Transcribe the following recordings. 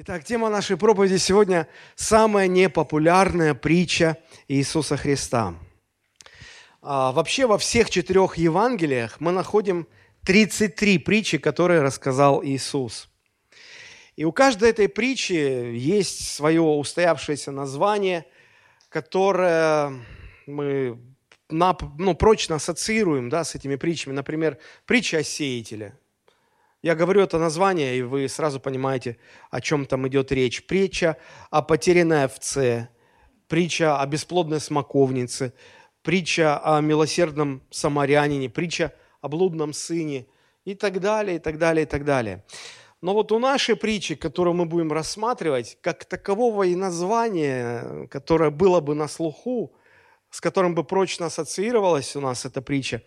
Итак, тема нашей проповеди сегодня – самая непопулярная притча Иисуса Христа. А, вообще во всех четырех Евангелиях мы находим 33 притчи, которые рассказал Иисус. И у каждой этой притчи есть свое устоявшееся название, которое мы ну, прочно ассоциируем да, с этими притчами. Например, притча о сеятеле – я говорю это название, и вы сразу понимаете, о чем там идет речь. Притча о потерянной овце, притча о бесплодной смоковнице, притча о милосердном самарянине, притча о блудном сыне и так далее, и так далее, и так далее. Но вот у нашей притчи, которую мы будем рассматривать, как такового и названия, которое было бы на слуху, с которым бы прочно ассоциировалась у нас эта притча,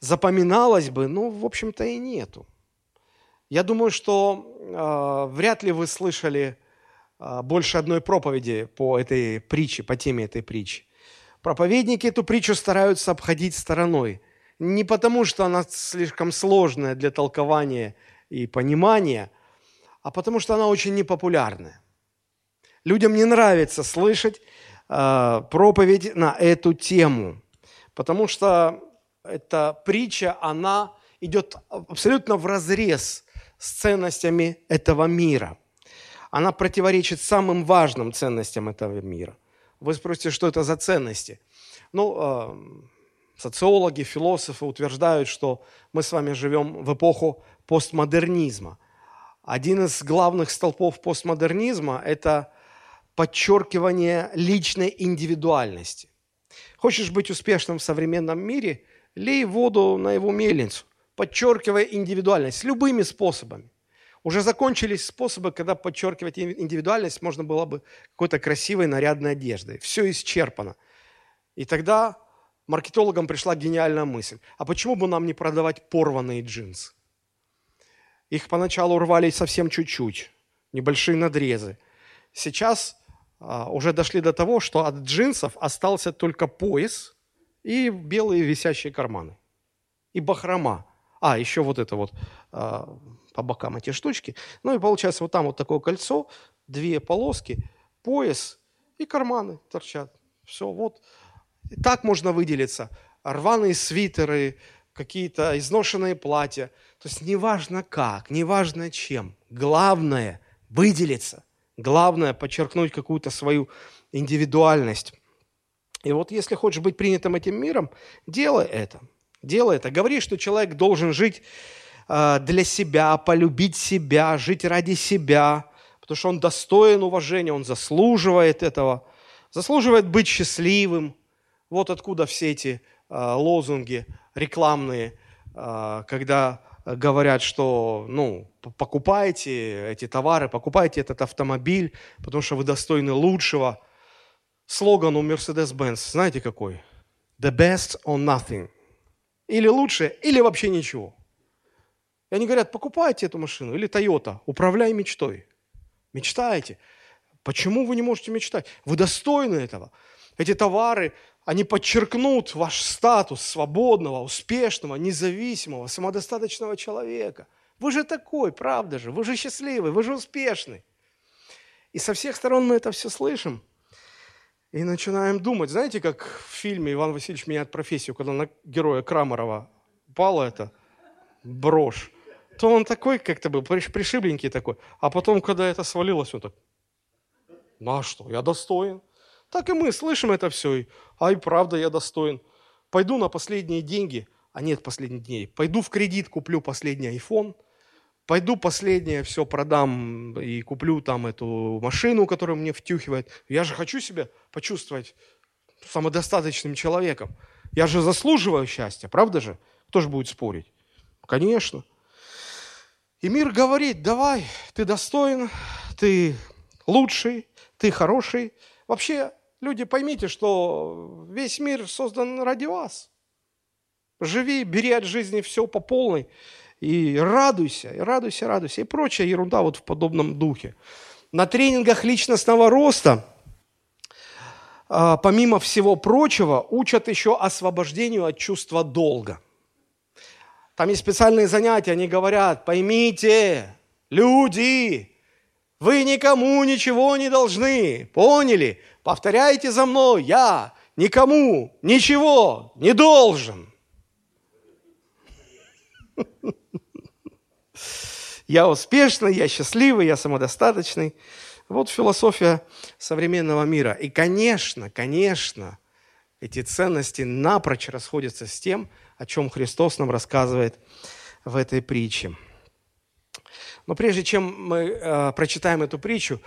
запоминалась бы, ну, в общем-то, и нету. Я думаю, что э, вряд ли вы слышали э, больше одной проповеди по этой притче, по теме этой притчи. Проповедники эту притчу стараются обходить стороной. Не потому, что она слишком сложная для толкования и понимания, а потому что она очень непопулярная. Людям не нравится слышать э, проповедь на эту тему, потому что эта притча, она идет абсолютно в разрез с ценностями этого мира. Она противоречит самым важным ценностям этого мира. Вы спросите, что это за ценности? Ну, э, социологи, философы утверждают, что мы с вами живем в эпоху постмодернизма. Один из главных столпов постмодернизма – это подчеркивание личной индивидуальности. Хочешь быть успешным в современном мире – лей воду на его мельницу подчеркивая индивидуальность любыми способами. Уже закончились способы, когда подчеркивать индивидуальность можно было бы какой-то красивой нарядной одеждой. Все исчерпано. И тогда маркетологам пришла гениальная мысль. А почему бы нам не продавать порванные джинсы? Их поначалу рвали совсем чуть-чуть, небольшие надрезы. Сейчас а, уже дошли до того, что от джинсов остался только пояс и белые висящие карманы. И бахрома. А, еще вот это вот а, по бокам эти штучки. Ну и получается вот там вот такое кольцо, две полоски, пояс и карманы торчат. Все, вот. И так можно выделиться. Рваные свитеры, какие-то изношенные платья. То есть неважно как, неважно чем. Главное – выделиться. Главное – подчеркнуть какую-то свою индивидуальность. И вот если хочешь быть принятым этим миром, делай это – Делай это. Говори, что человек должен жить э, для себя, полюбить себя, жить ради себя, потому что он достоин уважения, он заслуживает этого, заслуживает быть счастливым. Вот откуда все эти э, лозунги рекламные, э, когда говорят, что ну, покупайте эти товары, покупайте этот автомобиль, потому что вы достойны лучшего. Слоган у Mercedes-Benz, знаете какой? The best or nothing. Или лучше, или вообще ничего. И они говорят, покупайте эту машину, или Toyota, управляй мечтой. Мечтайте. Почему вы не можете мечтать? Вы достойны этого. Эти товары, они подчеркнут ваш статус свободного, успешного, независимого, самодостаточного человека. Вы же такой, правда же? Вы же счастливый, вы же успешный. И со всех сторон мы это все слышим – и начинаем думать, знаете, как в фильме «Иван Васильевич меняет профессию», когда на героя Крамарова упала эта брошь, то он такой как-то был, пришибленький такой. А потом, когда это свалилось, он так, ну а что, я достоин. Так и мы слышим это все, и, а и правда я достоин. Пойду на последние деньги, а нет последних дней, пойду в кредит, куплю последний iPhone – пойду последнее все продам и куплю там эту машину, которая мне втюхивает. Я же хочу себя почувствовать самодостаточным человеком. Я же заслуживаю счастья, правда же? Кто же будет спорить? Конечно. И мир говорит, давай, ты достоин, ты лучший, ты хороший. Вообще, люди, поймите, что весь мир создан ради вас. Живи, бери от жизни все по полной и радуйся, и радуйся, радуйся, и прочая ерунда вот в подобном духе. На тренингах личностного роста, а, помимо всего прочего, учат еще освобождению от чувства долга. Там есть специальные занятия, они говорят, поймите, люди, Вы никому ничего не должны. Поняли? Повторяйте за мной. Я никому ничего не должен. Я успешный, я счастливый, я самодостаточный. Вот философия современного мира. И, конечно, конечно, эти ценности напрочь расходятся с тем, о чем Христос нам рассказывает в этой притче. Но прежде чем мы э, прочитаем эту притчу,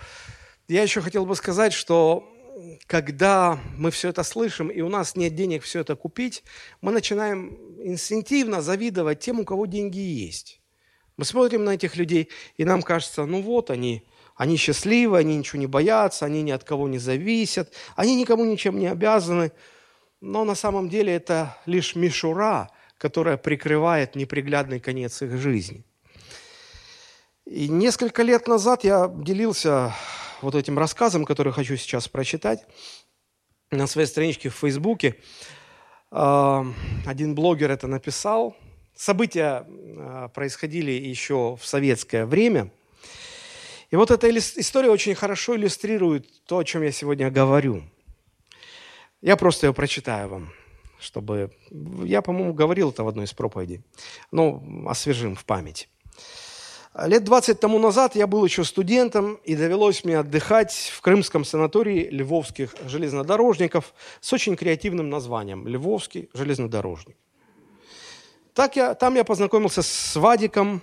я еще хотел бы сказать, что когда мы все это слышим, и у нас нет денег все это купить, мы начинаем инстинктивно завидовать тем, у кого деньги есть. Мы смотрим на этих людей, и нам кажется, ну вот они, они счастливы, они ничего не боятся, они ни от кого не зависят, они никому ничем не обязаны. Но на самом деле это лишь мишура, которая прикрывает неприглядный конец их жизни. И несколько лет назад я делился вот этим рассказом, который хочу сейчас прочитать, на своей страничке в Фейсбуке. А, один блогер это написал. События а, происходили еще в советское время. И вот эта история очень хорошо иллюстрирует то, о чем я сегодня говорю. Я просто ее прочитаю вам, чтобы... Я, по-моему, говорил это в одной из проповедей. Но освежим в память. Лет 20 тому назад я был еще студентом, и довелось мне отдыхать в крымском санатории львовских железнодорожников с очень креативным названием «Львовский железнодорожник». Так я, там я познакомился с Вадиком,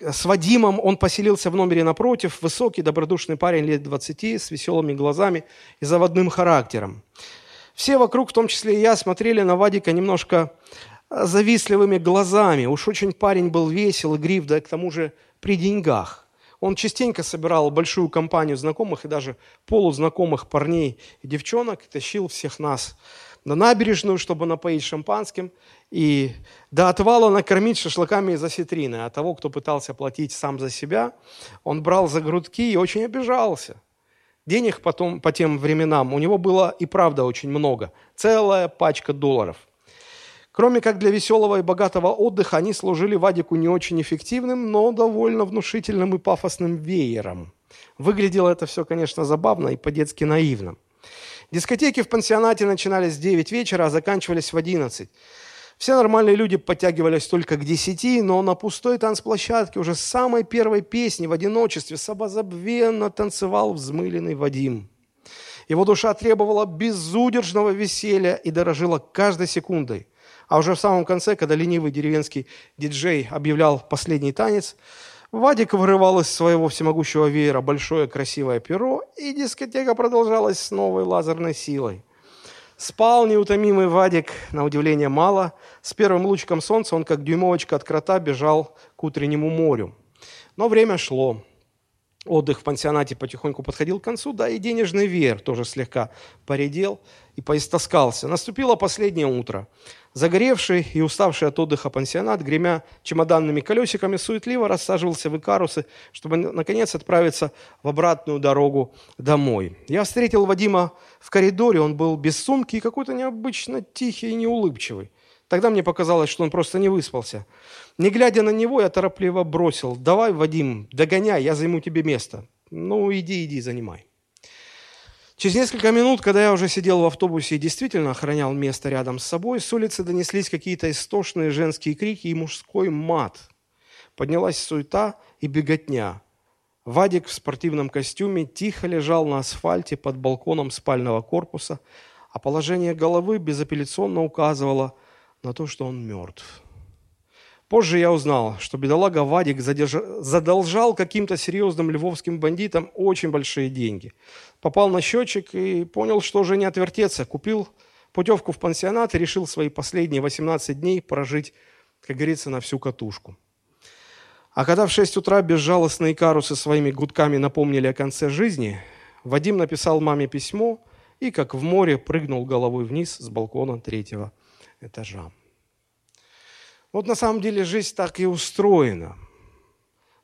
с Вадимом. Он поселился в номере напротив. Высокий, добродушный парень лет 20 с веселыми глазами и заводным характером. Все вокруг, в том числе и я, смотрели на Вадика немножко завистливыми глазами. Уж очень парень был весел, игрив, да к тому же при деньгах. Он частенько собирал большую компанию знакомых и даже полузнакомых парней и девчонок, и тащил всех нас на набережную, чтобы напоить шампанским, и до отвала накормить шашлыками из осетрины. А того, кто пытался платить сам за себя, он брал за грудки и очень обижался. Денег потом, по тем временам у него было и правда очень много. Целая пачка долларов – Кроме как для веселого и богатого отдыха, они служили Вадику не очень эффективным, но довольно внушительным и пафосным веером. Выглядело это все, конечно, забавно и по-детски наивно. Дискотеки в пансионате начинались в 9 вечера, а заканчивались в 11. Все нормальные люди подтягивались только к 10, но на пустой танцплощадке уже с самой первой песни в одиночестве самозабвенно танцевал взмыленный Вадим. Его душа требовала безудержного веселья и дорожила каждой секундой – а уже в самом конце, когда ленивый деревенский диджей объявлял последний танец, Вадик вырывал из своего всемогущего веера большое красивое перо, и дискотека продолжалась с новой лазерной силой. Спал неутомимый Вадик, на удивление мало. С первым лучиком солнца он, как дюймовочка от крота, бежал к утреннему морю. Но время шло. Отдых в пансионате потихоньку подходил к концу, да и денежный веер тоже слегка поредел и поистоскался. Наступило последнее утро. Загоревший и уставший от отдыха пансионат, гремя чемоданными колесиками, суетливо рассаживался в икарусы, чтобы, наконец, отправиться в обратную дорогу домой. Я встретил Вадима в коридоре, он был без сумки и какой-то необычно тихий и неулыбчивый. Тогда мне показалось, что он просто не выспался. Не глядя на него, я торопливо бросил. «Давай, Вадим, догоняй, я займу тебе место». «Ну, иди, иди, занимай». Через несколько минут, когда я уже сидел в автобусе и действительно охранял место рядом с собой, с улицы донеслись какие-то истошные женские крики и мужской мат. Поднялась суета и беготня. Вадик в спортивном костюме тихо лежал на асфальте под балконом спального корпуса, а положение головы безапелляционно указывало на то, что он мертв. Позже я узнал, что бедолага Вадик задерж... задолжал каким-то серьезным львовским бандитам очень большие деньги. Попал на счетчик и понял, что уже не отвертеться. Купил путевку в пансионат и решил свои последние 18 дней прожить, как говорится, на всю катушку. А когда в 6 утра безжалостные карусы своими гудками напомнили о конце жизни, Вадим написал маме письмо и, как в море, прыгнул головой вниз с балкона третьего этажа. Вот на самом деле жизнь так и устроена.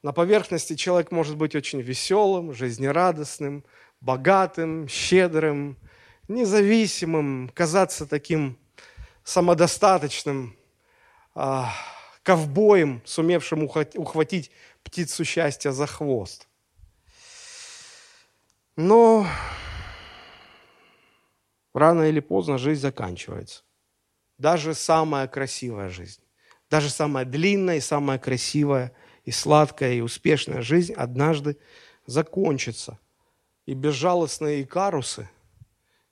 На поверхности человек может быть очень веселым, жизнерадостным, богатым, щедрым, независимым, казаться таким самодостаточным, э, ковбоем, сумевшим ухватить птицу счастья за хвост. Но рано или поздно жизнь заканчивается. Даже самая красивая жизнь, даже самая длинная и самая красивая и сладкая и успешная жизнь однажды закончится. И безжалостные икарусы,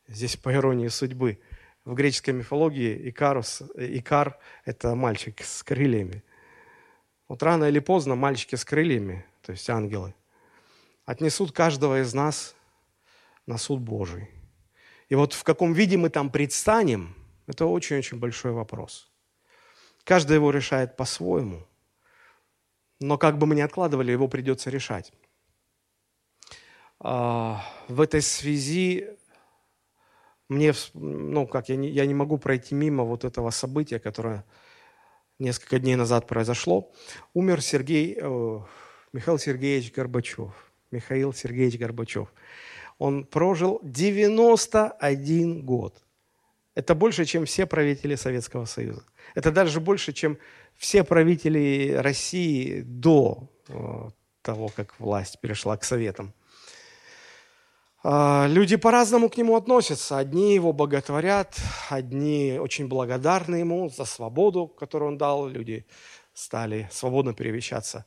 здесь по иронии судьбы, в греческой мифологии икарус, икар – это мальчик с крыльями. Вот рано или поздно мальчики с крыльями, то есть ангелы, отнесут каждого из нас на суд Божий. И вот в каком виде мы там предстанем, это очень-очень большой вопрос. Каждый его решает по-своему, но как бы мы ни откладывали, его придется решать. А, в этой связи мне, ну как, я не, я не могу пройти мимо вот этого события, которое несколько дней назад произошло. Умер Сергей, э, Михаил Сергеевич Горбачев. Михаил Сергеевич Горбачев. Он прожил 91 год. Это больше, чем все правители Советского Союза. Это даже больше, чем все правители России до э, того, как власть перешла к Советам. А, люди по-разному к нему относятся. Одни его боготворят, одни очень благодарны ему за свободу, которую он дал. Люди стали свободно перемещаться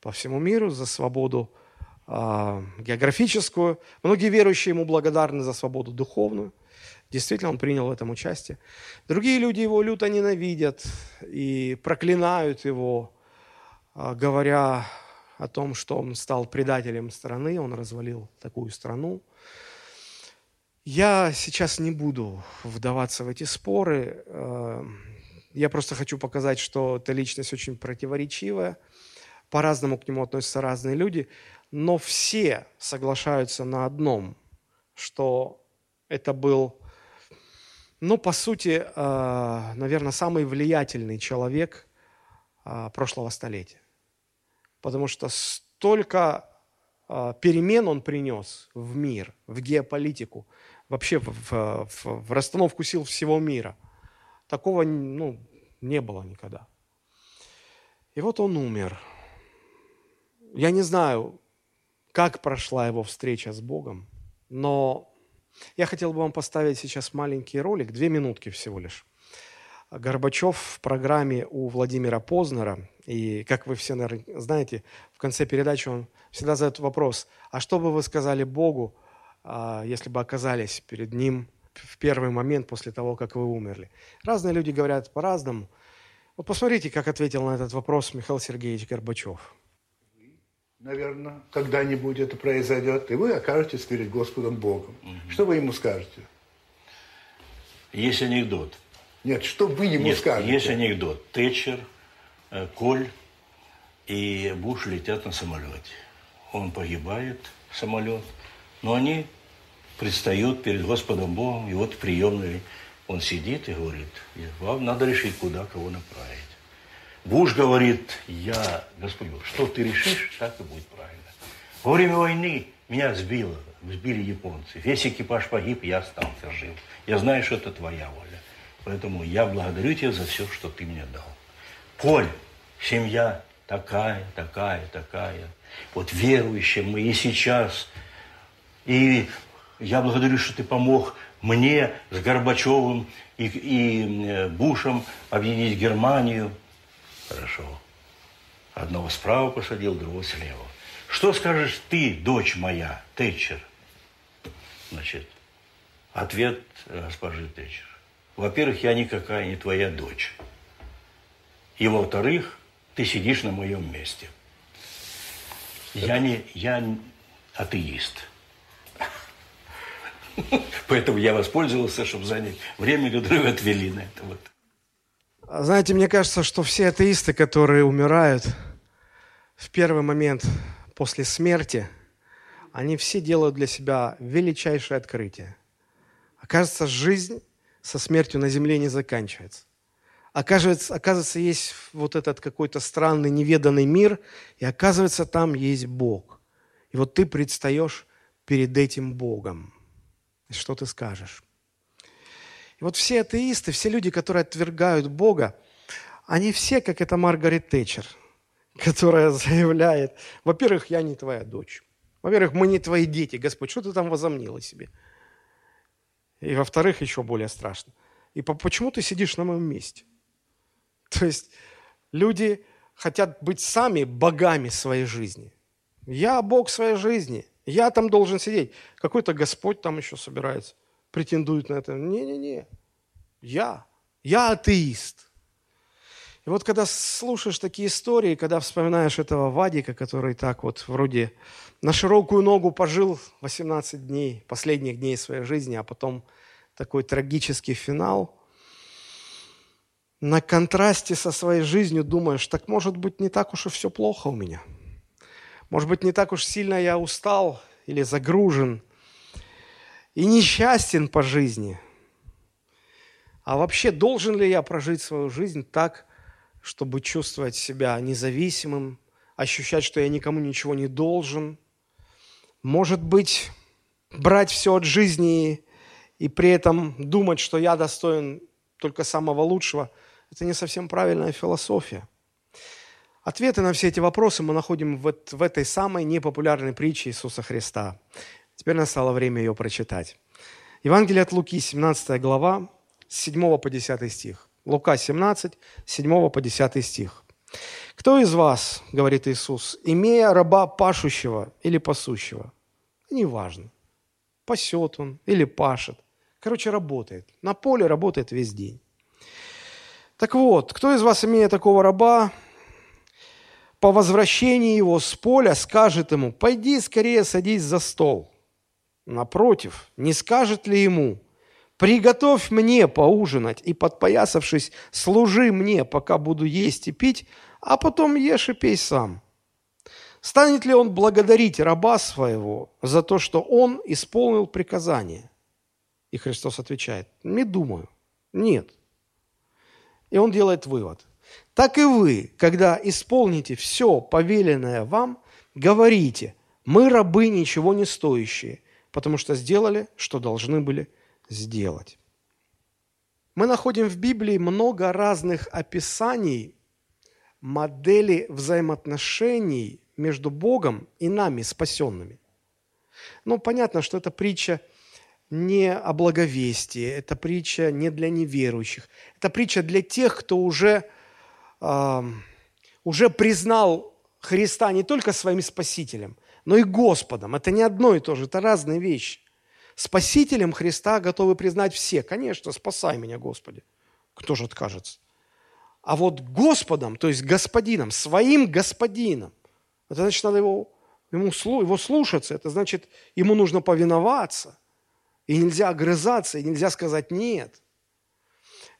по всему миру за свободу географическую. Многие верующие ему благодарны за свободу духовную. Действительно, он принял в этом участие. Другие люди его люто ненавидят и проклинают его, э, говоря о том, что он стал предателем страны, он развалил такую страну. Я сейчас не буду вдаваться в эти споры. Э, я просто хочу показать, что эта личность очень противоречивая. По-разному к нему относятся разные люди. Но все соглашаются на одном, что это был, ну, по сути, э, наверное, самый влиятельный человек э, прошлого столетия потому что столько а, перемен он принес в мир, в геополитику, вообще в, в, в расстановку сил всего мира. Такого ну, не было никогда. И вот он умер. Я не знаю, как прошла его встреча с Богом, но я хотел бы вам поставить сейчас маленький ролик, две минутки всего лишь. Горбачев в программе у Владимира Познера, и как вы все, наверное, знаете, в конце передачи он всегда задает вопрос, а что бы вы сказали Богу, а, если бы оказались перед Ним в первый момент после того, как вы умерли? Разные люди говорят по-разному. Вот посмотрите, как ответил на этот вопрос Михаил Сергеевич Горбачев. Наверное, когда-нибудь это произойдет, и вы окажетесь перед Господом Богом. Угу. Что вы ему скажете? Есть анекдот – нет, что вы ему Нет, скажете? есть анекдот. Тэтчер, э, Коль и Буш летят на самолете. Он погибает, самолет, но они предстают перед Господом Богом, и вот в приемной он сидит и говорит, вам надо решить, куда кого направить. Буш говорит, я, Господь Бог, что ты решишь, так и будет правильно. Во время войны меня сбило, сбили японцы. Весь экипаж погиб, я остался жив. Я знаю, что это твоя воля. Поэтому я благодарю тебя за все, что ты мне дал. Коль, семья такая, такая, такая. Вот верующие мы и сейчас. И я благодарю, что ты помог мне с Горбачевым и, и э, Бушем объединить Германию. Хорошо. Одного справа посадил, другого слева. Что скажешь ты, дочь моя, Тэтчер? Значит, ответ госпожи Тэтчер. Во-первых, я никакая не твоя дочь. И во-вторых, ты сидишь на моем месте. Я не, я атеист. Поэтому я воспользовался, чтобы занять время, которое отвели на это. Вот. Знаете, мне кажется, что все атеисты, которые умирают в первый момент после смерти, они все делают для себя величайшее открытие. Окажется, жизнь со смертью на земле не заканчивается. Оказывается, оказывается, есть вот этот какой-то странный, неведанный мир, и оказывается, там есть Бог. И вот ты предстаешь перед этим Богом. Что ты скажешь? И вот все атеисты, все люди, которые отвергают Бога, они все, как это Маргарет Тэтчер, которая заявляет, во-первых, я не твоя дочь. Во-первых, мы не твои дети, Господь, что ты там возомнил о себе? И во-вторых, еще более страшно. И почему ты сидишь на моем месте? То есть люди хотят быть сами богами своей жизни. Я Бог своей жизни. Я там должен сидеть. Какой-то Господь там еще собирается, претендует на это. Не-не-не. Я. Я атеист. И вот когда слушаешь такие истории, когда вспоминаешь этого Вадика, который так вот вроде на широкую ногу пожил 18 дней, последних дней своей жизни, а потом такой трагический финал, на контрасте со своей жизнью думаешь, так может быть не так уж и все плохо у меня. Может быть не так уж сильно я устал или загружен и несчастен по жизни. А вообще должен ли я прожить свою жизнь так, чтобы чувствовать себя независимым, ощущать, что я никому ничего не должен. Может быть, брать все от жизни и при этом думать, что я достоин только самого лучшего, это не совсем правильная философия. Ответы на все эти вопросы мы находим в, в этой самой непопулярной притче Иисуса Христа. Теперь настало время ее прочитать. Евангелие от Луки, 17 глава, с 7 по 10 стих. Лука 17, 7 по 10 стих. «Кто из вас, — говорит Иисус, — имея раба пашущего или пасущего, неважно, пасет он или пашет, короче, работает, на поле работает весь день. Так вот, кто из вас, имея такого раба, по возвращении его с поля скажет ему, пойди скорее садись за стол. Напротив, не скажет ли ему, Приготовь мне поужинать и, подпоясавшись, служи мне, пока буду есть и пить, а потом ешь и пей сам. Станет ли он благодарить раба своего за то, что он исполнил приказание? И Христос отвечает, не думаю, нет. И он делает вывод. Так и вы, когда исполните все повеленное вам, говорите, мы рабы ничего не стоящие, потому что сделали, что должны были сделать. Мы находим в Библии много разных описаний модели взаимоотношений между Богом и нами, спасенными. Ну, понятно, что эта притча не о благовестии, это притча не для неверующих, это притча для тех, кто уже, э, уже признал Христа не только своим Спасителем, но и Господом. Это не одно и то же, это разные вещи. Спасителем Христа готовы признать все. Конечно, спасай меня, Господи. Кто же откажется? А вот Господом, то есть Господином, своим Господином, это значит, надо его, ему, его слушаться, это значит, ему нужно повиноваться. И нельзя огрызаться, и нельзя сказать «нет».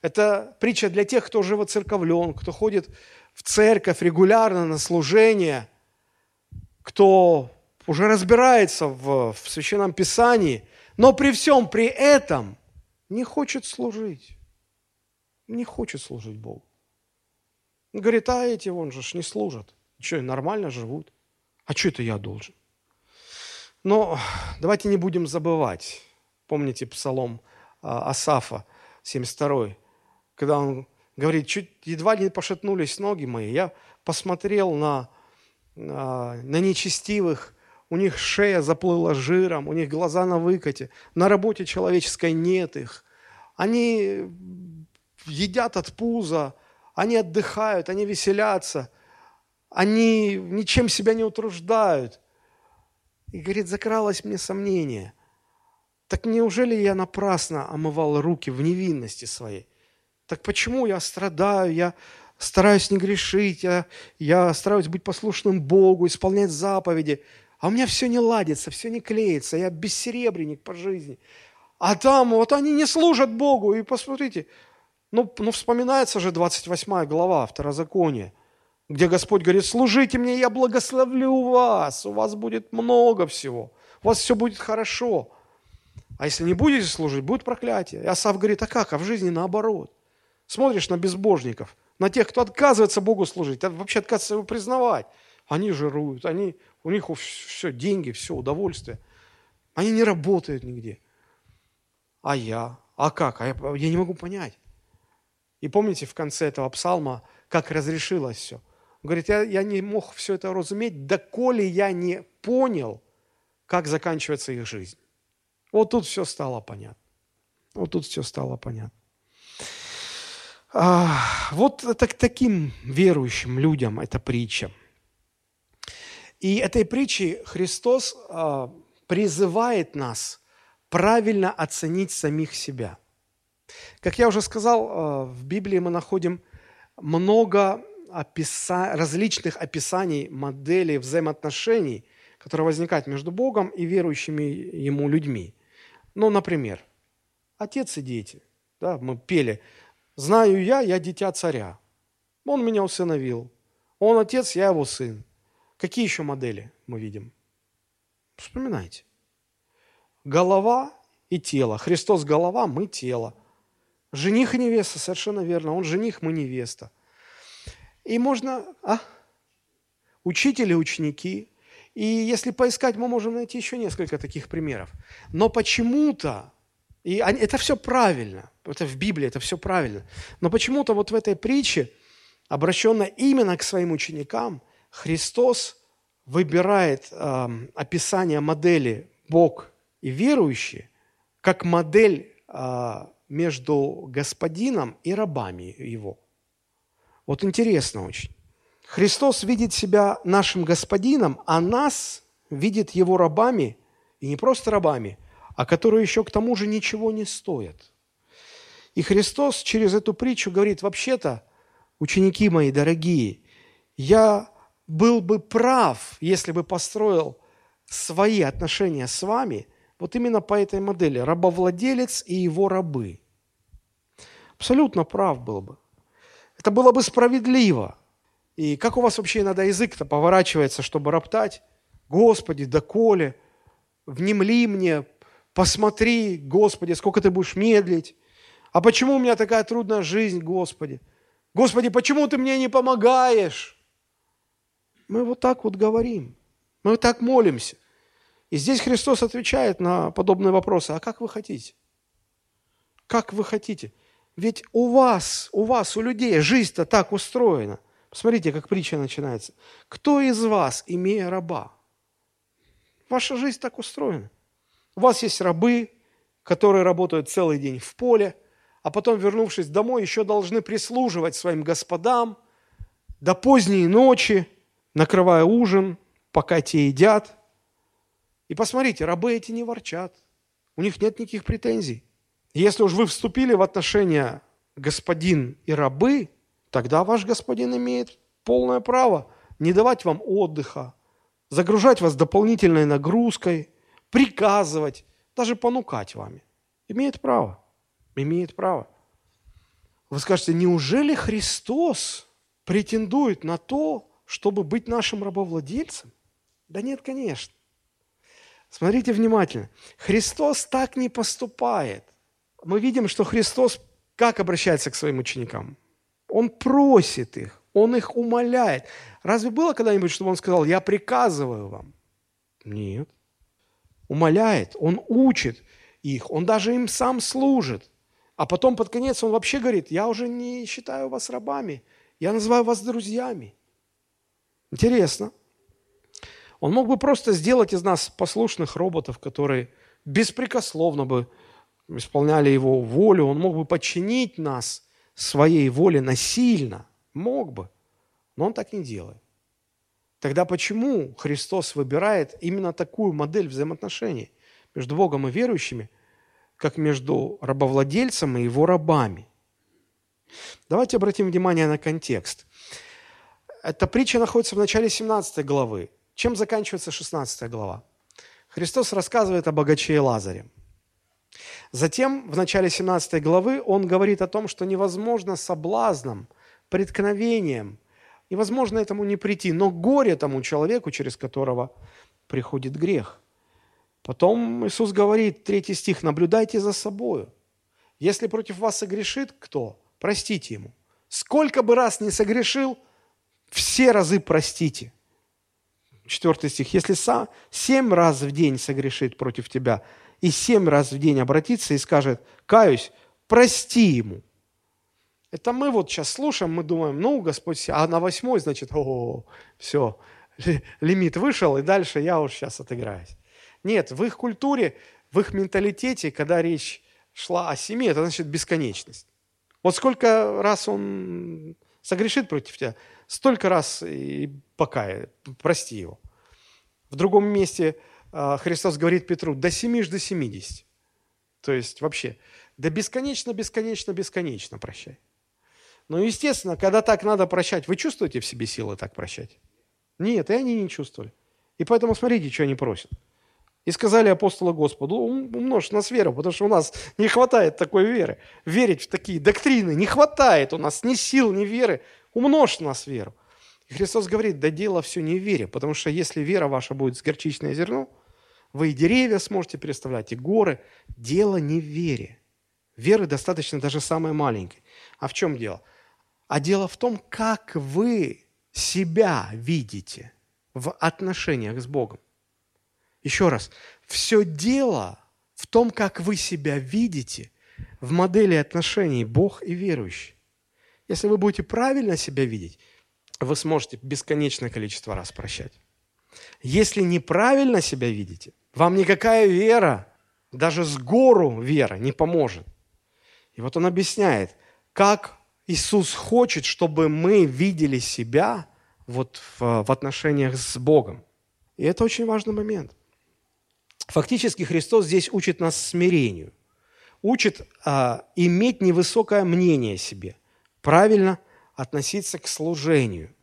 Это притча для тех, кто уже воцерковлен, кто ходит в церковь регулярно на служение, кто уже разбирается в, в Священном Писании – но при всем при этом не хочет служить. Не хочет служить Богу. Он говорит, а эти вон же ж не служат. Что, нормально живут? А что это я должен? Но давайте не будем забывать. Помните псалом а, Асафа, 72 когда он говорит, чуть едва не пошатнулись ноги мои. Я посмотрел на, на, на нечестивых, у них шея заплыла жиром, у них глаза на выкате, на работе человеческой нет их. Они едят от пуза, они отдыхают, они веселятся, они ничем себя не утруждают. И, говорит, закралось мне сомнение. Так неужели я напрасно омывал руки в невинности своей? Так почему я страдаю, я стараюсь не грешить, я, я стараюсь быть послушным Богу, исполнять заповеди – а у меня все не ладится, все не клеится, я бессеребренник по жизни. А там вот они не служат Богу, и посмотрите, ну, ну вспоминается же 28 глава Второзакония, где Господь говорит, служите мне, я благословлю вас, у вас будет много всего, у вас все будет хорошо. А если не будете служить, будет проклятие. И Асав говорит, а как? А в жизни наоборот. Смотришь на безбожников, на тех, кто отказывается Богу служить, вообще отказывается его признавать. Они жируют, они у них все, деньги, все, удовольствие. Они не работают нигде. А я? А как? А я, я не могу понять. И помните в конце этого псалма, как разрешилось все? Он говорит, я, я не мог все это разуметь, доколе я не понял, как заканчивается их жизнь. Вот тут все стало понятно. Вот тут все стало понятно. А, вот это к таким верующим людям эта притча. И этой притчей Христос а, призывает нас правильно оценить самих себя. Как я уже сказал, а, в Библии мы находим много описа... различных описаний моделей взаимоотношений, которые возникают между Богом и верующими Ему людьми. Ну, например, отец и дети. Да, мы пели «Знаю я, я дитя царя». Он меня усыновил. Он отец, я его сын. Какие еще модели мы видим? Вспоминайте. Голова и тело. Христос – голова, мы – тело. Жених и невеста, совершенно верно. Он жених, мы – невеста. И можно, а? Учители, ученики. И если поискать, мы можем найти еще несколько таких примеров. Но почему-то, и это все правильно, это в Библии, это все правильно, но почему-то вот в этой притче, обращенной именно к своим ученикам, Христос выбирает э, описание модели Бог и верующие как модель э, между господином и рабами его – вот интересно очень. Христос видит себя нашим господином, а нас видит его рабами, и не просто рабами, а которые еще к тому же ничего не стоят. И Христос через эту притчу говорит, вообще-то, ученики мои дорогие, я был бы прав, если бы построил свои отношения с вами вот именно по этой модели. Рабовладелец и его рабы. Абсолютно прав был бы. Это было бы справедливо. И как у вас вообще иногда язык-то поворачивается, чтобы роптать? Господи, доколе, внемли мне, посмотри, Господи, сколько ты будешь медлить. А почему у меня такая трудная жизнь, Господи? Господи, почему ты мне не помогаешь? Мы вот так вот говорим. Мы так молимся. И здесь Христос отвечает на подобные вопросы. А как вы хотите? Как вы хотите? Ведь у вас, у вас, у людей жизнь-то так устроена. Посмотрите, как притча начинается. Кто из вас, имея раба? Ваша жизнь так устроена. У вас есть рабы, которые работают целый день в поле, а потом, вернувшись домой, еще должны прислуживать своим господам до поздней ночи, накрывая ужин, пока те едят. И посмотрите, рабы эти не ворчат, у них нет никаких претензий. Если уж вы вступили в отношения господин и рабы, тогда ваш господин имеет полное право не давать вам отдыха, загружать вас дополнительной нагрузкой, приказывать, даже понукать вами. Имеет право. Имеет право. Вы скажете, неужели Христос претендует на то, чтобы быть нашим рабовладельцем? Да нет, конечно. Смотрите внимательно. Христос так не поступает мы видим, что Христос как обращается к своим ученикам? Он просит их, он их умоляет. Разве было когда-нибудь, чтобы он сказал, я приказываю вам? Нет. Умоляет, он учит их, он даже им сам служит. А потом под конец он вообще говорит, я уже не считаю вас рабами, я называю вас друзьями. Интересно. Он мог бы просто сделать из нас послушных роботов, которые беспрекословно бы исполняли его волю, он мог бы подчинить нас своей воле насильно, мог бы, но он так не делает. Тогда почему Христос выбирает именно такую модель взаимоотношений между Богом и верующими, как между рабовладельцем и его рабами? Давайте обратим внимание на контекст. Эта притча находится в начале 17 главы. Чем заканчивается 16 глава? Христос рассказывает о богаче и Лазаре. Затем, в начале 17 главы, он говорит о том, что невозможно соблазном, преткновением, невозможно этому не прийти, но горе тому человеку, через которого приходит грех. Потом Иисус говорит, третий стих, наблюдайте за собою. Если против вас согрешит кто, простите ему. Сколько бы раз не согрешил, все разы простите. Четвертый стих. Если сам семь раз в день согрешит против тебя, и семь раз в день обратится и скажет, каюсь, прости ему. Это мы вот сейчас слушаем, мы думаем, ну, Господь, а на восьмой, значит, о, все, лимит вышел, и дальше я уж сейчас отыграюсь. Нет, в их культуре, в их менталитете, когда речь шла о семье, это значит бесконечность. Вот сколько раз он согрешит против тебя, столько раз и покая, прости его. В другом месте а, Христос говорит Петру, до семи до семидесяти. То есть вообще, да бесконечно, бесконечно, бесконечно прощай. Но, естественно, когда так надо прощать, вы чувствуете в себе силы так прощать? Нет, и они не чувствовали. И поэтому смотрите, что они просят. И сказали апостолы Господу, умножь нас веру, потому что у нас не хватает такой веры. Верить в такие доктрины не хватает у нас ни сил, ни веры. Умножь нас веру. И Христос говорит, да дело все не в вере, потому что если вера ваша будет с горчичное зерно, вы и деревья сможете переставлять, и горы. Дело не в вере. Веры достаточно даже самой маленькой. А в чем дело? А дело в том, как вы себя видите в отношениях с Богом. Еще раз, все дело в том, как вы себя видите в модели отношений Бог и верующий. Если вы будете правильно себя видеть, вы сможете бесконечное количество раз прощать. Если неправильно себя видите, вам никакая вера, даже с гору вера не поможет. И вот он объясняет, как Иисус хочет, чтобы мы видели себя вот в, в отношениях с Богом. И это очень важный момент. Фактически Христос здесь учит нас смирению, учит а, иметь невысокое мнение о себе, правильно относиться к служению.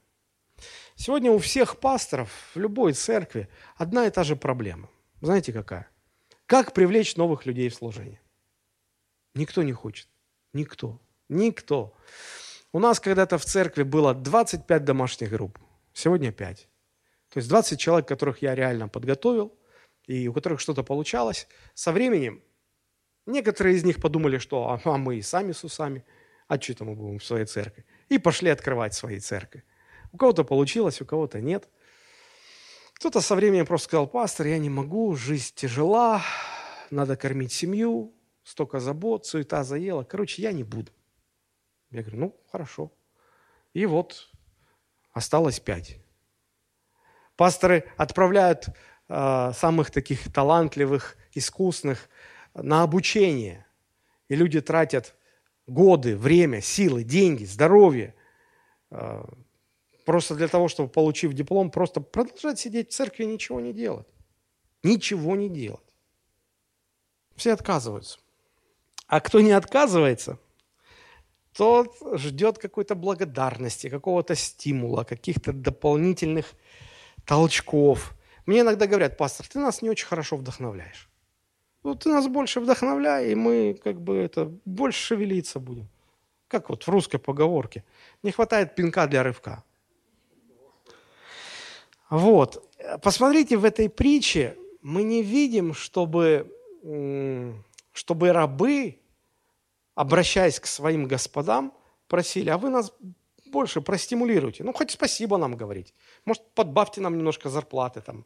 Сегодня у всех пасторов в любой церкви одна и та же проблема. Знаете какая? Как привлечь новых людей в служение? Никто не хочет. Никто. Никто. У нас когда-то в церкви было 25 домашних групп, сегодня 5. То есть 20 человек, которых я реально подготовил, и у которых что-то получалось. Со временем некоторые из них подумали, что а, а мы и сами с усами, а что это мы будем в своей церкви? И пошли открывать свои церкви. У кого-то получилось, у кого-то нет. Кто-то со временем просто сказал, пастор, я не могу, жизнь тяжела, надо кормить семью, столько забот, суета заела. Короче, я не буду. Я говорю, ну, хорошо. И вот осталось пять. Пасторы отправляют самых таких талантливых, искусных на обучение. И люди тратят годы, время, силы, деньги, здоровье э, просто для того, чтобы, получив диплом, просто продолжать сидеть в церкви и ничего не делать. Ничего не делать. Все отказываются. А кто не отказывается, тот ждет какой-то благодарности, какого-то стимула, каких-то дополнительных толчков. Мне иногда говорят, пастор, ты нас не очень хорошо вдохновляешь. Ну, ты нас больше вдохновляй, и мы как бы это больше шевелиться будем. Как вот в русской поговорке. Не хватает пинка для рывка. Вот. Посмотрите, в этой притче мы не видим, чтобы, чтобы рабы обращаясь к своим господам, просили, а вы нас больше простимулируйте. Ну, хоть спасибо нам говорить. Может, подбавьте нам немножко зарплаты там.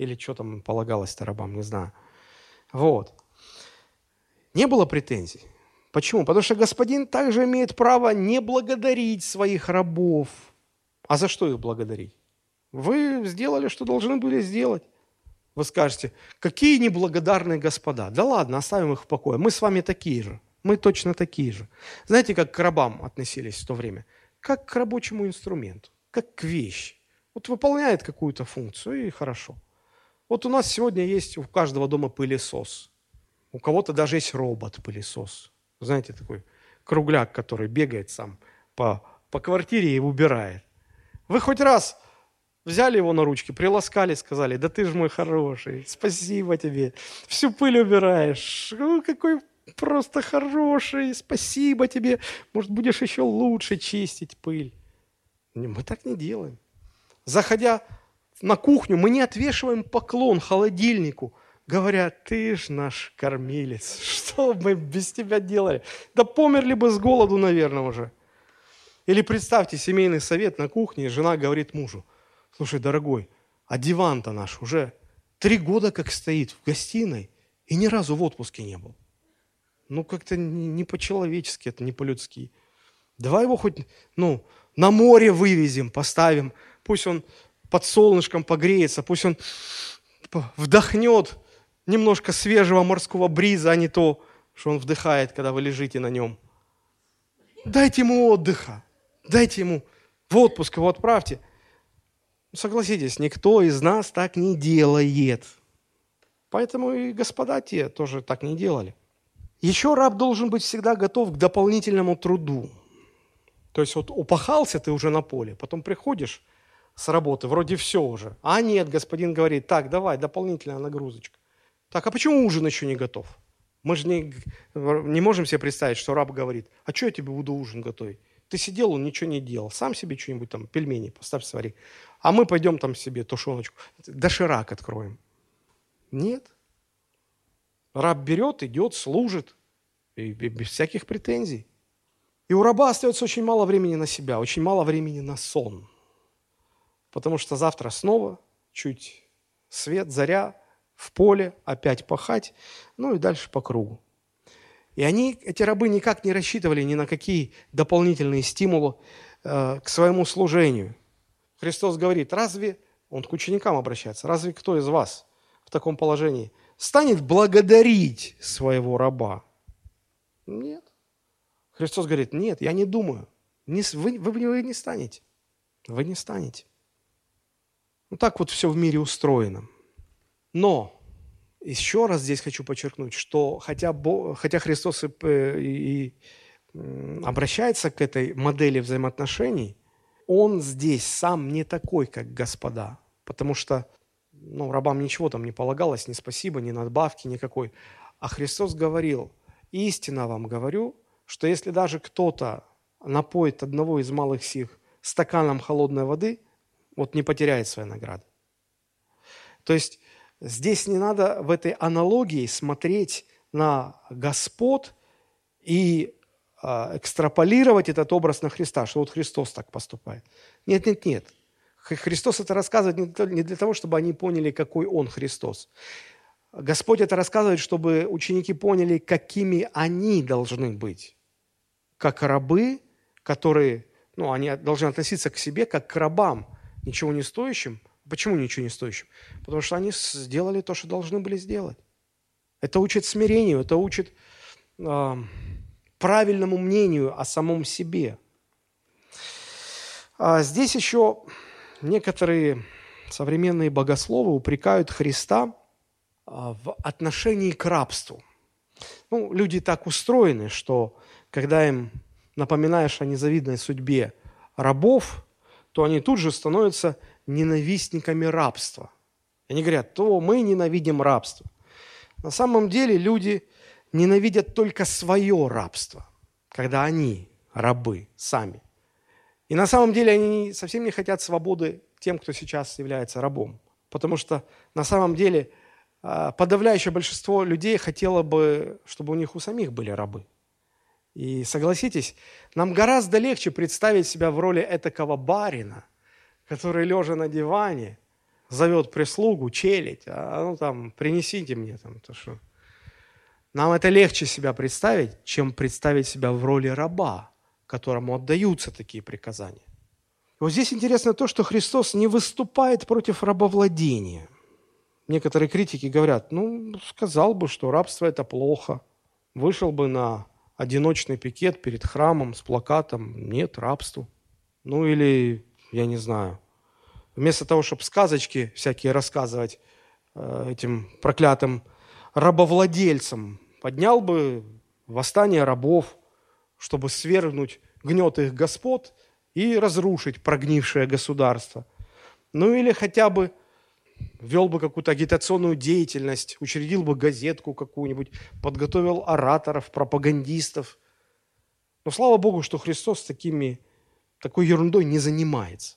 Или что там полагалось-то рабам, не знаю. Вот. Не было претензий. Почему? Потому что господин также имеет право не благодарить своих рабов. А за что их благодарить? Вы сделали, что должны были сделать. Вы скажете, какие неблагодарные господа. Да ладно, оставим их в покое. Мы с вами такие же. Мы точно такие же. Знаете, как к рабам относились в то время? Как к рабочему инструменту, как к вещи. Вот выполняет какую-то функцию, и хорошо. Вот у нас сегодня есть у каждого дома пылесос. У кого-то даже есть робот-пылесос. Знаете, такой кругляк, который бегает сам по, по квартире и убирает. Вы хоть раз взяли его на ручки, приласкали, сказали, да ты же мой хороший, спасибо тебе, всю пыль убираешь, какой просто хороший, спасибо тебе, может, будешь еще лучше чистить пыль. Мы так не делаем. Заходя на кухню, мы не отвешиваем поклон холодильнику, говоря, ты ж наш кормилец, что мы без тебя делали? Да померли бы с голоду, наверное, уже. Или представьте семейный совет на кухне, жена говорит мужу, слушай, дорогой, а диван-то наш уже три года как стоит в гостиной и ни разу в отпуске не был. Ну, как-то не по-человечески, это не по-людски. Давай его хоть, ну, на море вывезем, поставим. Пусть он под солнышком погреется, пусть он вдохнет немножко свежего морского бриза, а не то, что он вдыхает, когда вы лежите на нем. Дайте ему отдыха, дайте ему в отпуск его отправьте. Согласитесь, никто из нас так не делает. Поэтому и господа те тоже так не делали. Еще раб должен быть всегда готов к дополнительному труду. То есть вот упахался ты уже на поле, потом приходишь с работы, вроде все уже. А нет, господин говорит, так, давай, дополнительная нагрузочка. Так, а почему ужин еще не готов? Мы же не, не можем себе представить, что раб говорит, а что я тебе буду ужин готовить? Ты сидел, он ничего не делал. Сам себе что-нибудь там, пельмени поставь, свари. А мы пойдем там себе тушеночку, доширак откроем. Нет. Раб берет, идет, служит, и без всяких претензий. И у раба остается очень мало времени на себя, очень мало времени на сон. Потому что завтра снова чуть свет, заря, в поле, опять пахать, ну и дальше по кругу. И они, эти рабы, никак не рассчитывали ни на какие дополнительные стимулы э, к своему служению. Христос говорит, разве, он к ученикам обращается, разве кто из вас в таком положении станет благодарить своего раба? Нет. Христос говорит, нет, я не думаю. Не, вы, вы, вы не станете. Вы не станете. Ну так вот все в мире устроено. Но еще раз здесь хочу подчеркнуть, что хотя, Бог, хотя Христос и, и, и обращается к этой модели взаимоотношений, он здесь сам не такой, как господа. Потому что ну, рабам ничего там не полагалось, ни спасибо, ни надбавки никакой. А Христос говорил, истинно вам говорю, что если даже кто-то напоит одного из малых сих стаканом холодной воды, вот не потеряет своей награды. То есть здесь не надо в этой аналогии смотреть на Господ и э, экстраполировать этот образ на Христа, что вот Христос так поступает. Нет, нет, нет. Христос это рассказывает не для того, чтобы они поняли, какой Он Христос. Господь это рассказывает, чтобы ученики поняли, какими они должны быть. Как рабы, которые, ну, они должны относиться к себе как к рабам, ничего не стоящим. Почему ничего не стоящим? Потому что они сделали то, что должны были сделать. Это учит смирению, это учит э, правильному мнению о самом себе. А здесь еще некоторые современные богословы упрекают Христа а, в отношении к рабству. Ну, люди так устроены, что когда им напоминаешь о незавидной судьбе рабов, то они тут же становятся ненавистниками рабства. Они говорят, то мы ненавидим рабство. На самом деле люди ненавидят только свое рабство, когда они рабы сами. И на самом деле они совсем не хотят свободы тем, кто сейчас является рабом. Потому что на самом деле – а, подавляющее большинство людей хотело бы, чтобы у них у самих были рабы. И согласитесь, нам гораздо легче представить себя в роли этакого барина, который, лежа на диване, зовет прислугу, челить, а ну там, принесите мне там то, что... Нам это легче себя представить, чем представить себя в роли раба, которому отдаются такие приказания. И вот здесь интересно то, что Христос не выступает против рабовладения некоторые критики говорят, ну, сказал бы, что рабство – это плохо. Вышел бы на одиночный пикет перед храмом с плакатом «Нет рабству». Ну или, я не знаю, вместо того, чтобы сказочки всякие рассказывать э, этим проклятым рабовладельцам, поднял бы восстание рабов, чтобы свергнуть гнет их господ и разрушить прогнившее государство. Ну или хотя бы – вел бы какую-то агитационную деятельность, учредил бы газетку какую-нибудь, подготовил ораторов, пропагандистов. Но слава Богу, что Христос такими, такой ерундой не занимается.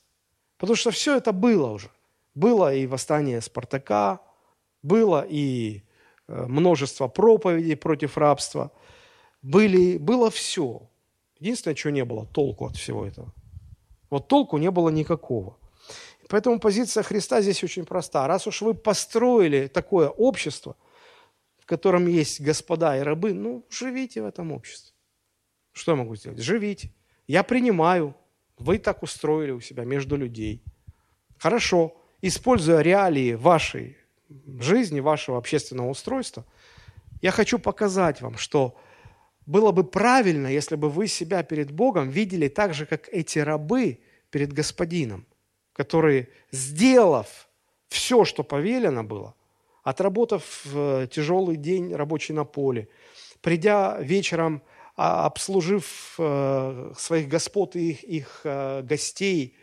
Потому что все это было уже. Было и восстание Спартака, было и э, множество проповедей против рабства, были, было все. Единственное, чего не было, толку от всего этого. Вот толку не было никакого – Поэтому позиция Христа здесь очень проста. Раз уж вы построили такое общество, в котором есть господа и рабы, ну, живите в этом обществе. Что я могу сделать? Живите. Я принимаю. Вы так устроили у себя между людей. Хорошо. Используя реалии вашей жизни, вашего общественного устройства, я хочу показать вам, что было бы правильно, если бы вы себя перед Богом видели так же, как эти рабы перед Господином, которые, сделав все, что повелено было, отработав э, тяжелый день рабочий на поле, придя вечером, а, обслужив э, своих господ и их, их э, гостей,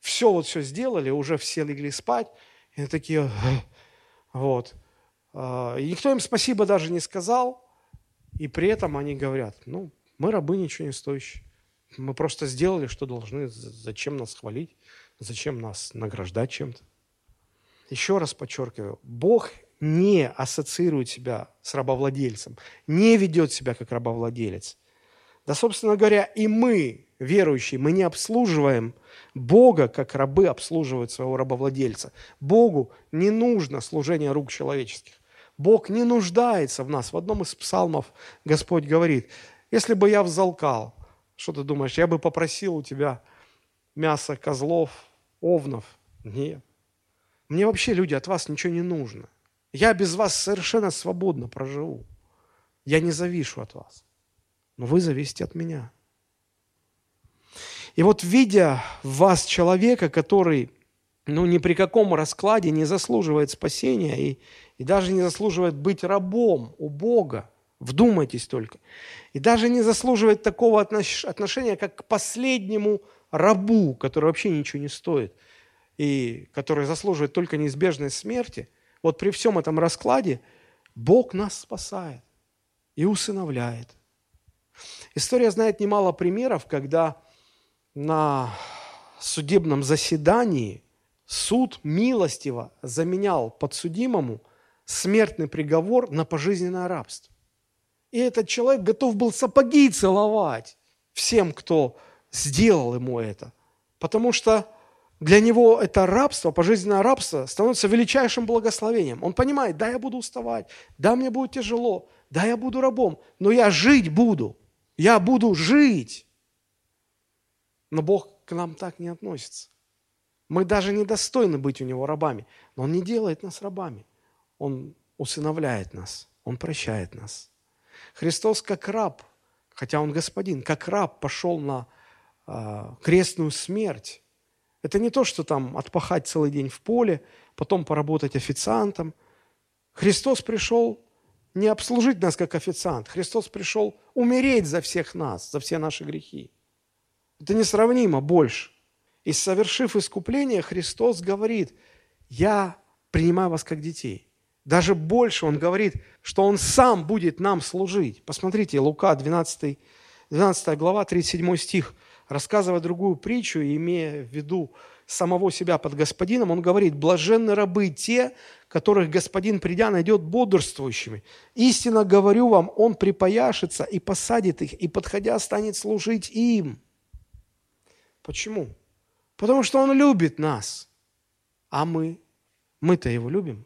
все вот все сделали, уже все легли спать, и такие, вот. А, и никто им спасибо даже не сказал, и при этом они говорят, ну, мы рабы ничего не стоящие. Мы просто сделали, что должны. Зачем нас хвалить? Зачем нас награждать чем-то? Еще раз подчеркиваю, Бог не ассоциирует себя с рабовладельцем, не ведет себя как рабовладелец. Да, собственно говоря, и мы, верующие, мы не обслуживаем Бога, как рабы обслуживают своего рабовладельца. Богу не нужно служение рук человеческих. Бог не нуждается в нас. В одном из псалмов Господь говорит, если бы я взалкал, что ты думаешь, я бы попросил у тебя мясо козлов, овнов? Нет. Мне вообще, люди, от вас ничего не нужно. Я без вас совершенно свободно проживу. Я не завишу от вас. Но вы зависите от меня. И вот видя в вас человека, который ну, ни при каком раскладе не заслуживает спасения и, и даже не заслуживает быть рабом у Бога, вдумайтесь только, и даже не заслуживает такого отношения, как к последнему рабу, который вообще ничего не стоит, и который заслуживает только неизбежной смерти – вот при всем этом раскладе Бог нас спасает и усыновляет. История знает немало примеров, когда на судебном заседании суд милостиво заменял подсудимому смертный приговор на пожизненное рабство. И этот человек готов был сапоги целовать всем, кто сделал ему это. Потому что для него это рабство, пожизненное рабство становится величайшим благословением. Он понимает, да, я буду уставать, да, мне будет тяжело, да, я буду рабом, но я жить буду, я буду жить. Но Бог к нам так не относится. Мы даже не достойны быть у Него рабами, но Он не делает нас рабами. Он усыновляет нас, Он прощает нас. Христос как раб, хотя Он господин, как раб пошел на э, крестную смерть, это не то, что там отпахать целый день в поле, потом поработать официантом. Христос пришел не обслужить нас как официант. Христос пришел умереть за всех нас, за все наши грехи. Это несравнимо больше. И совершив искупление, Христос говорит, я принимаю вас как детей. Даже больше Он говорит, что Он сам будет нам служить. Посмотрите, Лука 12, 12 глава, 37 стих – рассказывая другую притчу, имея в виду самого себя под господином, он говорит, блаженны рабы те, которых господин, придя, найдет бодрствующими. Истинно говорю вам, он припояшется и посадит их, и, подходя, станет служить им. Почему? Потому что он любит нас. А мы? Мы-то его любим.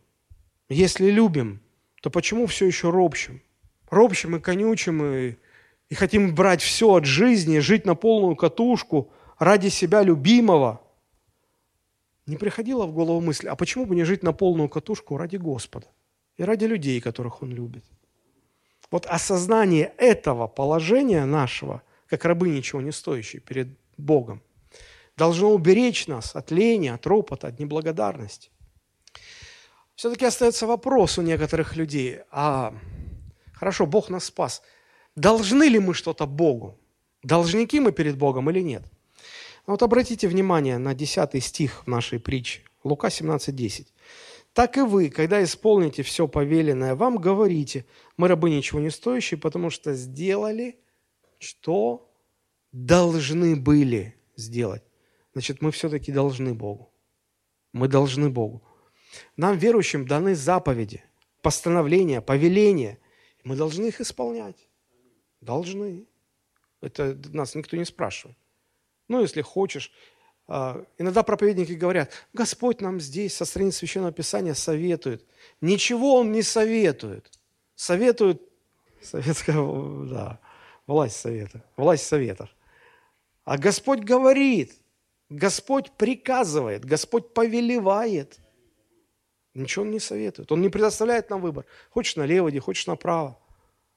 Если любим, то почему все еще ропщим? Ропщим и конючим, и и хотим брать все от жизни, жить на полную катушку ради себя любимого, не приходила в голову мысль, а почему бы не жить на полную катушку ради Господа и ради людей, которых Он любит? Вот осознание этого положения нашего, как рабы ничего не стоящие перед Богом, должно уберечь нас от лени, от ропота, от неблагодарности. Все-таки остается вопрос у некоторых людей, а хорошо, Бог нас спас – Должны ли мы что-то Богу? Должники мы перед Богом или нет? Ну вот обратите внимание на 10 стих нашей притчи. Лука 17:10. «Так и вы, когда исполните все повеленное, вам говорите, мы рабы ничего не стоящие, потому что сделали, что должны были сделать». Значит, мы все-таки должны Богу. Мы должны Богу. Нам, верующим, даны заповеди, постановления, повеления. Мы должны их исполнять. Должны. Это нас никто не спрашивает. Ну, если хочешь. А, иногда проповедники говорят, Господь нам здесь со страниц Священного Писания советует. Ничего Он не советует. Советует советская, да, власть совета, власть советов. А Господь говорит, Господь приказывает, Господь повелевает. Ничего он не советует. Он не предоставляет нам выбор. Хочешь налево иди, хочешь направо.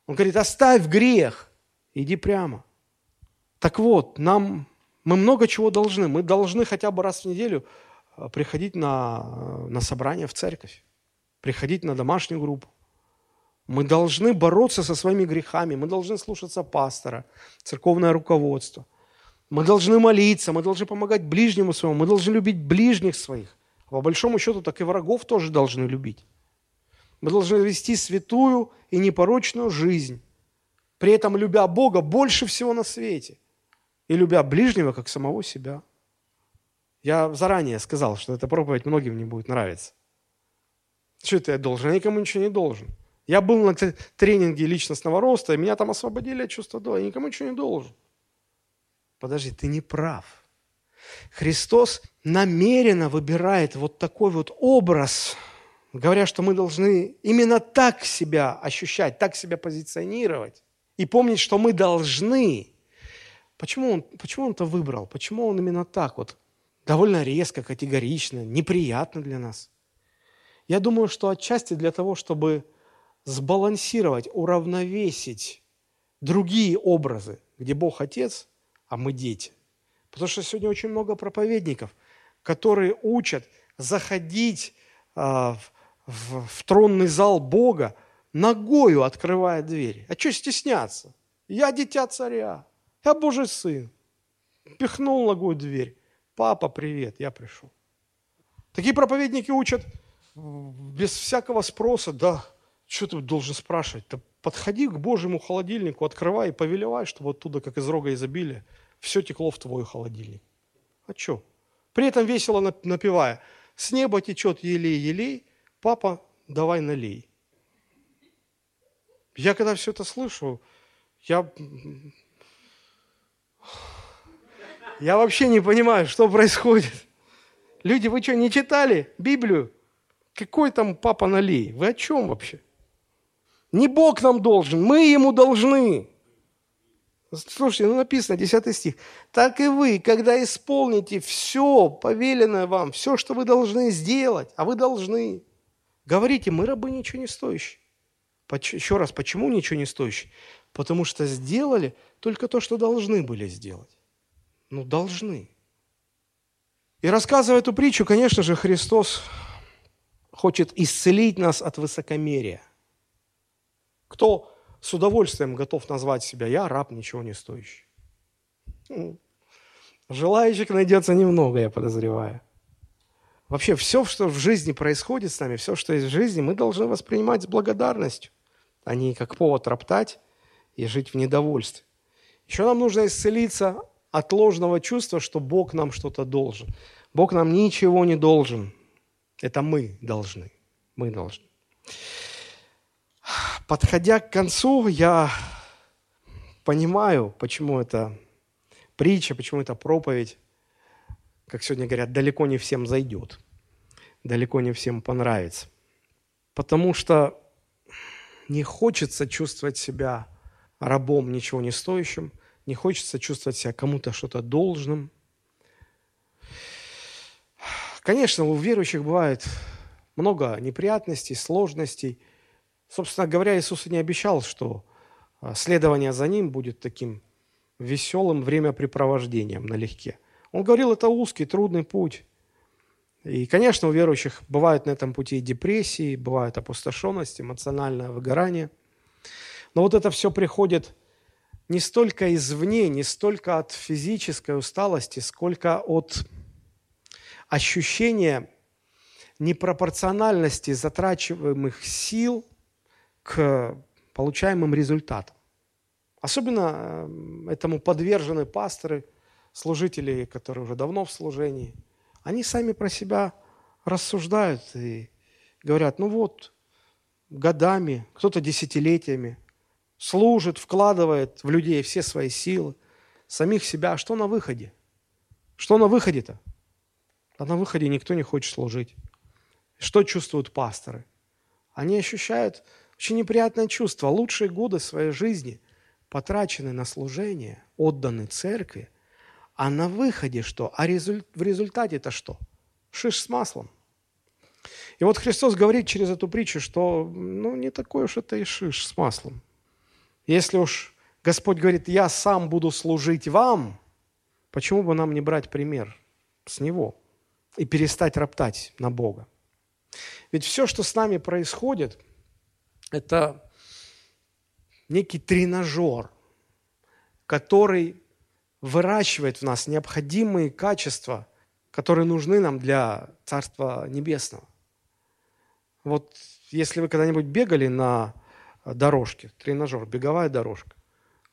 Он говорит, оставь грех, иди прямо. Так вот, нам, мы много чего должны. Мы должны хотя бы раз в неделю э, приходить на, э, на собрание в церковь, приходить на домашнюю группу. Мы должны бороться со своими грехами, мы должны слушаться пастора, церковное руководство. Мы должны молиться, мы должны помогать ближнему своему, мы должны любить ближних своих. По большому счету, так и врагов тоже должны любить. Мы должны вести святую и непорочную жизнь, при этом любя Бога больше всего на свете и любя ближнего, как самого себя. Я заранее сказал, что эта проповедь многим не будет нравиться. Что это я должен? Я никому ничего не должен. Я был на тренинге личностного роста, и меня там освободили от чувства долга. Я никому ничего не должен. Подожди, ты не прав. Христос намеренно выбирает вот такой вот образ, говоря, что мы должны именно так себя ощущать, так себя позиционировать и помнить, что мы должны. Почему он, почему он это выбрал? Почему он именно так вот? Довольно резко, категорично, неприятно для нас. Я думаю, что отчасти для того, чтобы сбалансировать, уравновесить другие образы, где Бог Отец, а мы дети. Потому что сегодня очень много проповедников, которые учат заходить а, в, в, тронный зал Бога, ногою открывая дверь. А что стесняться? Я дитя царя, я Божий сын. Пихнул ногой дверь. Папа, привет, я пришел. Такие проповедники учат без всякого спроса, да, что ты должен спрашивать? Да подходи к Божьему холодильнику, открывай и повелевай, чтобы оттуда, как из рога изобилия, все текло в твой холодильник. А что? При этом весело напевая. С неба течет елей-елей, папа, давай налей. Я когда все это слышу, я, я вообще не понимаю, что происходит. Люди, вы что, не читали Библию? Какой там папа налей? Вы о чем вообще? Не Бог нам должен, мы Ему должны. Слушайте, ну написано, 10 стих. Так и вы, когда исполните все повеленное вам, все, что вы должны сделать, а вы должны, говорите, мы рабы ничего не стоящие. Еще раз, почему ничего не стоящие? Потому что сделали только то, что должны были сделать. Ну, должны. И рассказывая эту притчу, конечно же, Христос хочет исцелить нас от высокомерия. Кто с удовольствием готов назвать себя «я раб, ничего не стоящий»? Желающих найдется немного, я подозреваю. Вообще все, что в жизни происходит с нами, все, что есть в жизни, мы должны воспринимать с благодарностью, а не как повод роптать и жить в недовольстве. Еще нам нужно исцелиться от ложного чувства, что Бог нам что-то должен. Бог нам ничего не должен. Это мы должны. Мы должны. Подходя к концу, я понимаю, почему это притча, почему это проповедь, как сегодня говорят, далеко не всем зайдет, далеко не всем понравится. Потому что не хочется чувствовать себя рабом, ничего не стоящим, не хочется чувствовать себя кому-то что-то должным. Конечно, у верующих бывает много неприятностей, сложностей – Собственно говоря, Иисус не обещал, что а, следование за Ним будет таким веселым времяпрепровождением налегке. Он говорил, это узкий, трудный путь. И, конечно, у верующих бывают на этом пути депрессии, бывает опустошенность, эмоциональное выгорание. Но вот это все приходит не столько извне, не столько от физической усталости, сколько от ощущения непропорциональности затрачиваемых сил к получаемым результатам. Особенно э, этому подвержены пасторы, служители, которые уже давно в служении. Они сами про себя рассуждают и говорят, ну вот, годами, кто-то десятилетиями служит, вкладывает в людей все свои силы, самих себя. А что на выходе? Что на выходе-то? А на выходе никто не хочет служить. Что чувствуют пасторы? Они ощущают очень неприятное чувство. Лучшие годы своей жизни потрачены на служение, отданы церкви, а на выходе что? А результ... в результате это что? Шиш с маслом. И вот Христос говорит через эту притчу, что ну, не такой уж это и шиш с маслом. Если уж Господь говорит, я сам буду служить вам, почему бы нам не брать пример с Него и перестать роптать на Бога? Ведь все, что с нами происходит, это некий тренажер, который выращивает в нас необходимые качества, которые нужны нам для Царства Небесного. Вот если вы когда-нибудь бегали на дорожке, тренажер, беговая дорожка,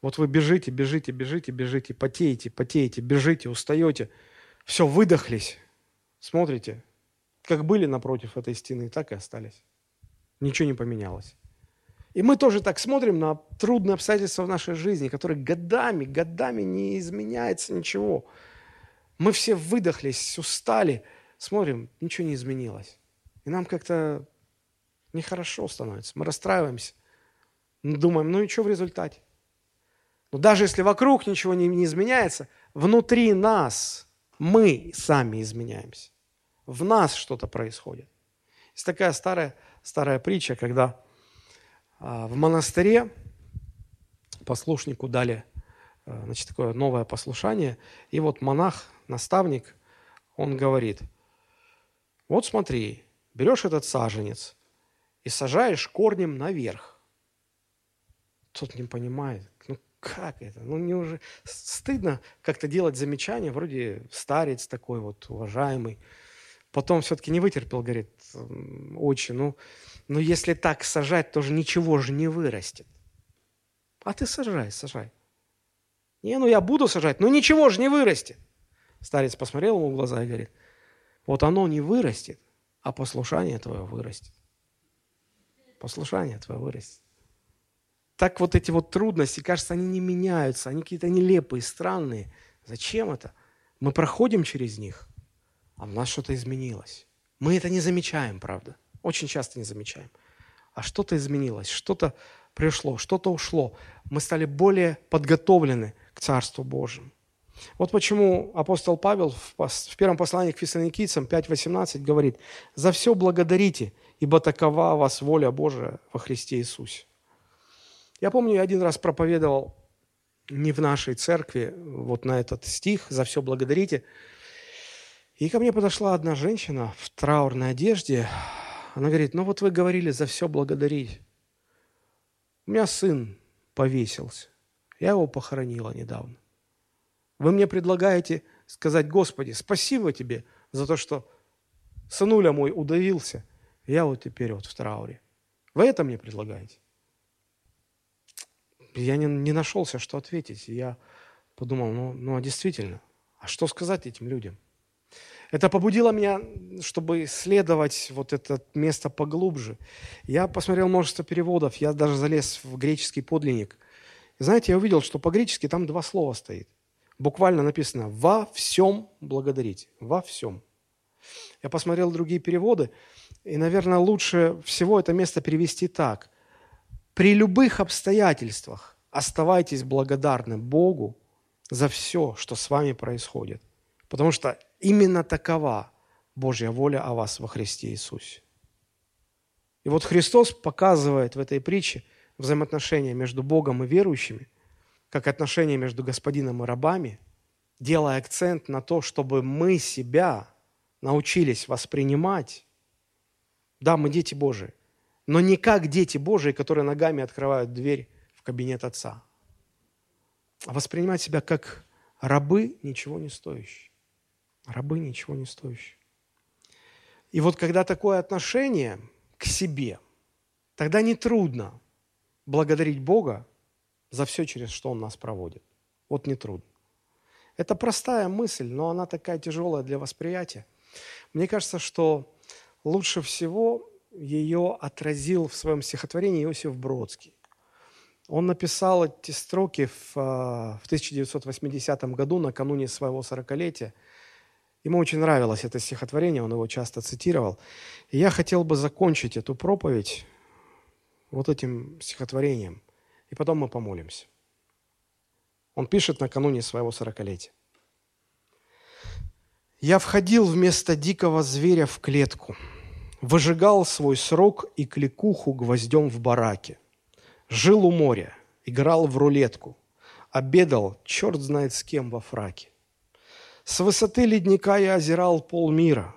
вот вы бежите, бежите, бежите, бежите, потеете, потеете, бежите, устаете, все, выдохлись, смотрите, как были напротив этой стены, так и остались. Ничего не поменялось. И мы тоже так смотрим на трудные обстоятельства в нашей жизни, которые годами, годами не изменяется ничего. Мы все выдохлись, устали, смотрим, ничего не изменилось. И нам как-то нехорошо становится. Мы расстраиваемся. Думаем, ну и что в результате? Но даже если вокруг ничего не, не изменяется, внутри нас мы сами изменяемся. В нас что-то происходит. Есть такая старая, старая притча, когда в монастыре послушнику дали а, значит, такое новое послушание, и вот монах, наставник, он говорит, вот смотри, берешь этот саженец и сажаешь корнем наверх. Тот не понимает, ну как это? Ну неужели стыдно как-то делать замечания, вроде старец такой вот уважаемый, Потом все-таки не вытерпел, говорит, очень, ну, ну если так сажать, то же ничего же не вырастет. А ты сажай, сажай. Не, ну я буду сажать, но ничего же не вырастет. Старец посмотрел ему в глаза и говорит, вот оно не вырастет, а послушание твое вырастет. Послушание твое вырастет. Так вот эти вот трудности, кажется, они не меняются, они какие-то нелепые, странные. Зачем это? Мы проходим через них – а в нас что-то изменилось. Мы это не замечаем, правда. Очень часто не замечаем. А что-то изменилось, что-то пришло, что-то ушло. Мы стали более подготовлены к Царству Божьему. Вот почему апостол Павел в первом послании к фессалоникийцам 5.18 говорит, «За все благодарите, ибо такова вас воля Божия во Христе Иисусе». Я помню, я один раз проповедовал не в нашей церкви, вот на этот стих «За все благодарите», и ко мне подошла одна женщина в траурной одежде. Она говорит, ну вот вы говорили за все благодарить. У меня сын повесился. Я его похоронила недавно. Вы мне предлагаете сказать, Господи, спасибо тебе за то, что сынуля мой удавился. Я вот теперь вот в трауре. Вы это мне предлагаете? Я не, не нашелся, что ответить. Я подумал, ну, ну а действительно, а что сказать этим людям? Это побудило меня, чтобы исследовать вот это место поглубже. Я посмотрел множество переводов, я даже залез в греческий подлинник. И знаете, я увидел, что по-гречески там два слова стоит. Буквально написано «во всем благодарить». «Во всем». Я посмотрел другие переводы, и, наверное, лучше всего это место перевести так. «При любых обстоятельствах оставайтесь благодарны Богу за все, что с вами происходит». Потому что именно такова Божья воля о вас во Христе Иисусе. И вот Христос показывает в этой притче взаимоотношения между Богом и верующими, как отношения между господином и рабами, делая акцент на то, чтобы мы себя научились воспринимать. Да, мы дети Божии, но не как дети Божии, которые ногами открывают дверь в кабинет Отца, а воспринимать себя как рабы, ничего не стоящие. Рабы ничего не стоящие. И вот когда такое отношение к себе, тогда нетрудно благодарить Бога за все, через что Он нас проводит. Вот нетрудно. Это простая мысль, но она такая тяжелая для восприятия. Мне кажется, что лучше всего ее отразил в своем стихотворении Иосиф Бродский. Он написал эти строки в, а, в 1980 году, накануне своего сорокалетия – Ему очень нравилось это стихотворение, он его часто цитировал. И я хотел бы закончить эту проповедь вот этим стихотворением. И потом мы помолимся. Он пишет накануне своего сорокалетия. «Я входил вместо дикого зверя в клетку. Выжигал свой срок и кликуху гвоздем в бараке. Жил у моря, играл в рулетку. Обедал, черт знает с кем во фраке. С высоты ледника я озирал полмира.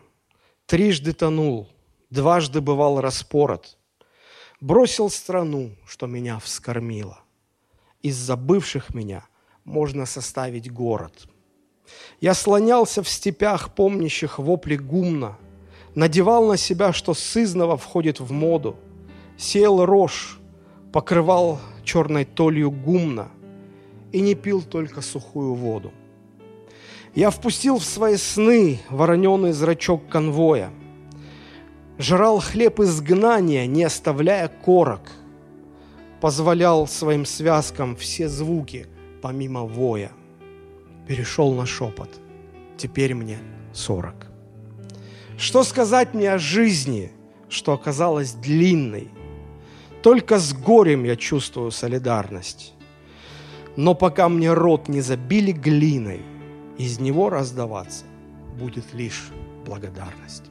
Трижды тонул, дважды бывал распорот. Бросил страну, что меня вскормила. Из забывших меня можно составить город. Я слонялся в степях, помнящих вопли гумна, Надевал на себя, что сызново входит в моду, Сеял рожь, покрывал черной толью гумна И не пил только сухую воду. Я впустил в свои сны вороненый зрачок конвоя, Жрал хлеб изгнания, не оставляя корок, Позволял своим связкам все звуки, помимо воя. Перешел на шепот. Теперь мне сорок. Что сказать мне о жизни, что оказалась длинной? Только с горем я чувствую солидарность. Но пока мне рот не забили глиной, из него раздаваться будет лишь благодарность.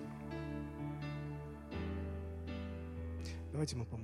Давайте мы нашу